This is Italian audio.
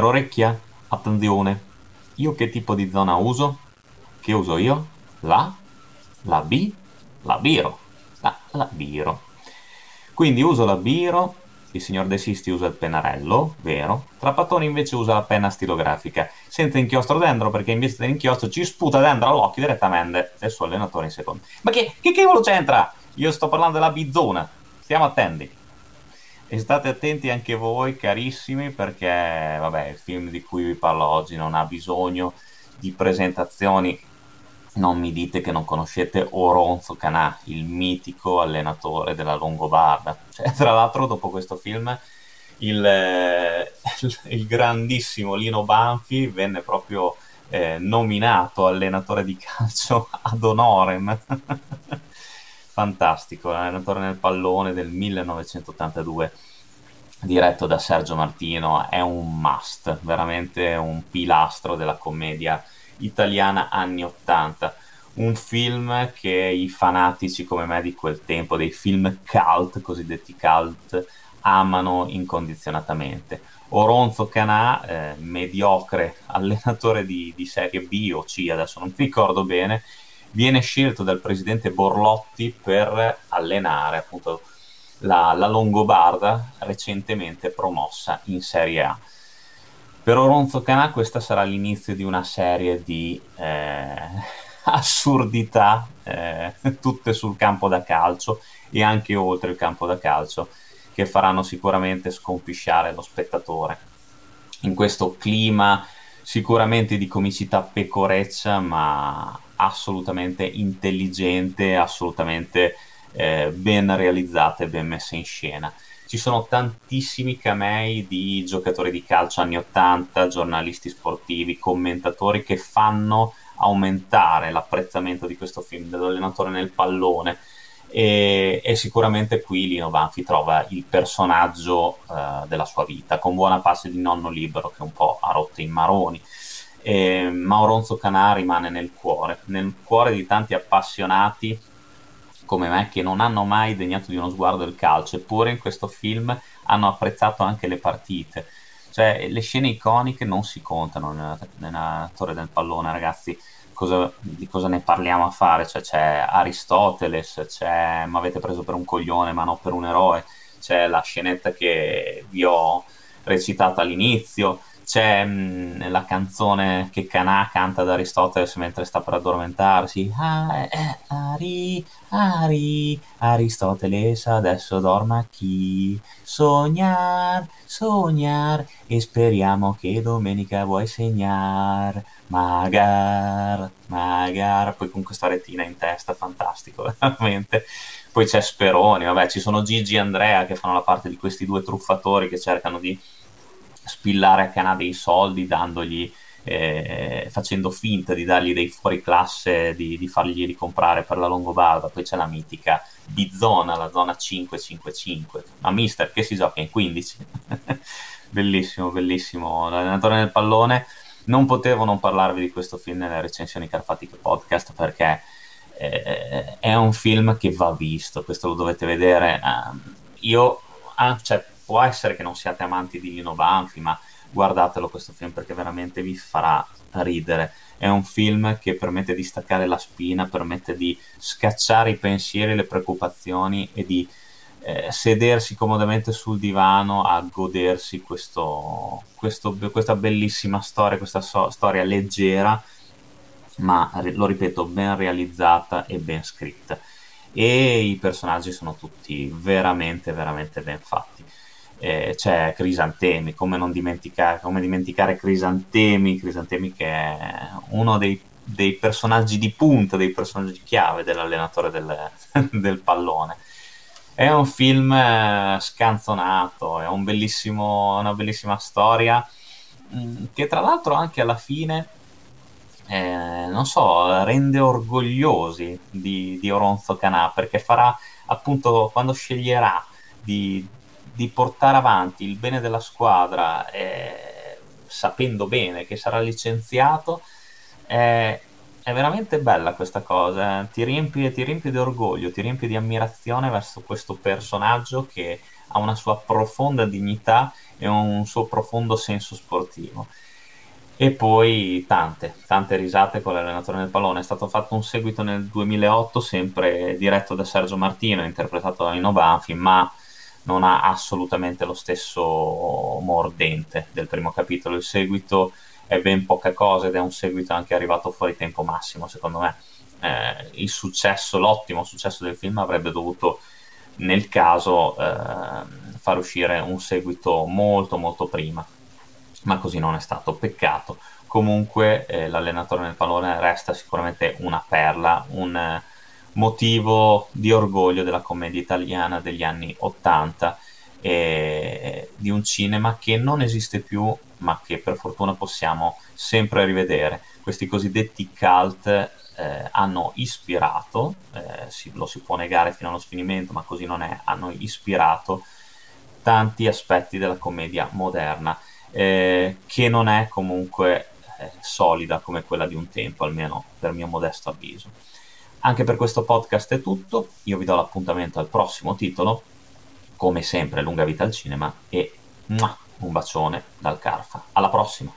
Signor Orecchia, attenzione. Io che tipo di zona uso? Che uso io? La? La B? La biro. La, la biro. Quindi uso la biro, il signor De Sisti usa il pennarello, vero? Trapattoni invece usa la penna stilografica, senza inchiostro dentro perché invece dell'inchiostro ci sputa dentro all'occhio direttamente e suo allenatore in secondo. Ma che, che cavolo c'entra? Io sto parlando della B-zona, stiamo attenti. E state attenti anche voi, carissimi, perché vabbè, il film di cui vi parlo oggi non ha bisogno di presentazioni. Non mi dite che non conoscete Oronzo Canà, il mitico allenatore della Longobarda. Cioè, tra l'altro, dopo questo film, il, eh, il grandissimo Lino Banfi venne proprio eh, nominato allenatore di calcio ad honorem. fantastico, allenatore nel pallone del 1982, diretto da Sergio Martino, è un must, veramente un pilastro della commedia italiana anni 80. Un film che i fanatici come me di quel tempo, dei film cult, cosiddetti cult, amano incondizionatamente. Oronzo Canà, eh, mediocre allenatore di, di, serie B o C, adesso non mi ricordo bene, viene scelto dal presidente Borlotti per allenare appunto la, la Longobarda recentemente promossa in Serie A. Per Oronzo Canà questa sarà l'inizio di una serie di eh, assurdità, eh, tutte sul campo da calcio e anche oltre il campo da calcio, che faranno sicuramente scompisciare lo spettatore. In questo clima sicuramente di comicità pecoreccia, ma assolutamente intelligente, assolutamente eh, ben realizzata e ben messa in scena. Ci sono tantissimi camei di giocatori di calcio anni 80, giornalisti sportivi, commentatori che fanno aumentare l'apprezzamento di questo film dell'allenatore nel pallone. E, e, sicuramente qui Lino Banfi trova il personaggio uh, della sua vita, con buona pace di nonno libero che un po' ha rotto i maroni e Mauronzo Canà rimane nel cuore, nel cuore di tanti appassionati come me che non hanno mai degnato di uno sguardo il calcio, eppure in questo film hanno apprezzato anche le partite. Cioè, le scene iconiche non si contano nella, nella Torre del Pallone, ragazzi. Cosa, di cosa ne parliamo a fare? Cioè, c'è Aristoteles, c'è Ma avete preso per un coglione, ma non per un eroe. C'è la scenetta che vi ho recitato all'inizio c'è mh, mm, la canzone che Canà canta ad Aristotele mentre sta per addormentarsi. Ah, eh, Ari, Ari, Aristoteles adesso dorma chi? Sognar, sognar e speriamo che domenica vuoi segnar. Magar, magar, poi con questa retina in testa, fantastico, veramente. Poi c'è Speroni, vabbè, ci sono Gigi e Andrea che fanno la parte di questi due truffatori che cercano di spillare a Canà dei soldi dandogli eh, facendo finta di dargli dei fuori classe, di, di fargli ricomprare per la Longobarda. Poi c'è la mitica B-zona, la zona 555. Ma mister, che si gioca in 15? bellissimo, bellissimo. L'allenatore nel pallone. Non potevo non parlarvi di questo film nelle recensioni Carfatic Podcast perché eh, è un film che va visto, questo lo dovete vedere. Uh, io, ah, cioè, può essere che non siate amanti di Lino Banfi, ma guardatelo questo film perché veramente vi farà ridere. È un film che permette di staccare la spina, permette di scacciare i pensieri, le preoccupazioni e di eh, sedersi comodamente sul divano a godersi questo, questo, questa bellissima storia, questa so- storia leggera, ma lo ripeto, ben realizzata e ben scritta. E i personaggi sono tutti veramente, veramente ben fatti eh, c'è Crisantemi, come non dimenticare, come dimenticare Crisantemi, Crisantemi che è uno dei, dei personaggi di punta, dei personaggi chiave dell'allenatore del, del pallone. È un film eh, scanzonato, è un una bellissima storia mm, che tra l'altro anche alla fine, eh, non so, rende orgogliosi di, di Oronzo Canà perché farà appunto quando sceglierà di, di portare avanti il bene della squadra eh, sapendo bene che sarà licenziato eh, è veramente bella questa cosa, ti riempie, ti riempie di orgoglio, ti riempie di ammirazione verso questo personaggio che ha una sua profonda dignità e un suo profondo senso sportivo. E poi tante, tante risate con l'allenatore del pallone. È stato fatto un seguito nel 2008, sempre diretto da Sergio Martino, interpretato da Nino Banfi, ma non ha assolutamente lo stesso mordente del primo capitolo. Il seguito è ben poca cosa ed è un seguito anche arrivato fuori tempo massimo, secondo me. Eh, il successo, l'ottimo successo del film avrebbe dovuto, nel caso, eh, far uscire un seguito molto molto prima ma così non è stato, peccato. Comunque eh, l'allenatore nel pallone resta sicuramente una perla, un motivo di orgoglio della commedia italiana degli anni 80 e di un cinema che non esiste più, ma che per fortuna possiamo sempre rivedere. Questi cosiddetti cult eh, hanno ispirato, eh, si, lo si può negare fino allo sfinimento, ma così non è, hanno ispirato tanti aspetti della commedia moderna eh, che non è comunque eh, solida come quella di un tempo, almeno per mio modesto avviso. Anche per questo podcast è tutto, io vi do l'appuntamento al prossimo titolo, come sempre lunga vita al cinema e un bacione dal Carfa. Alla prossima!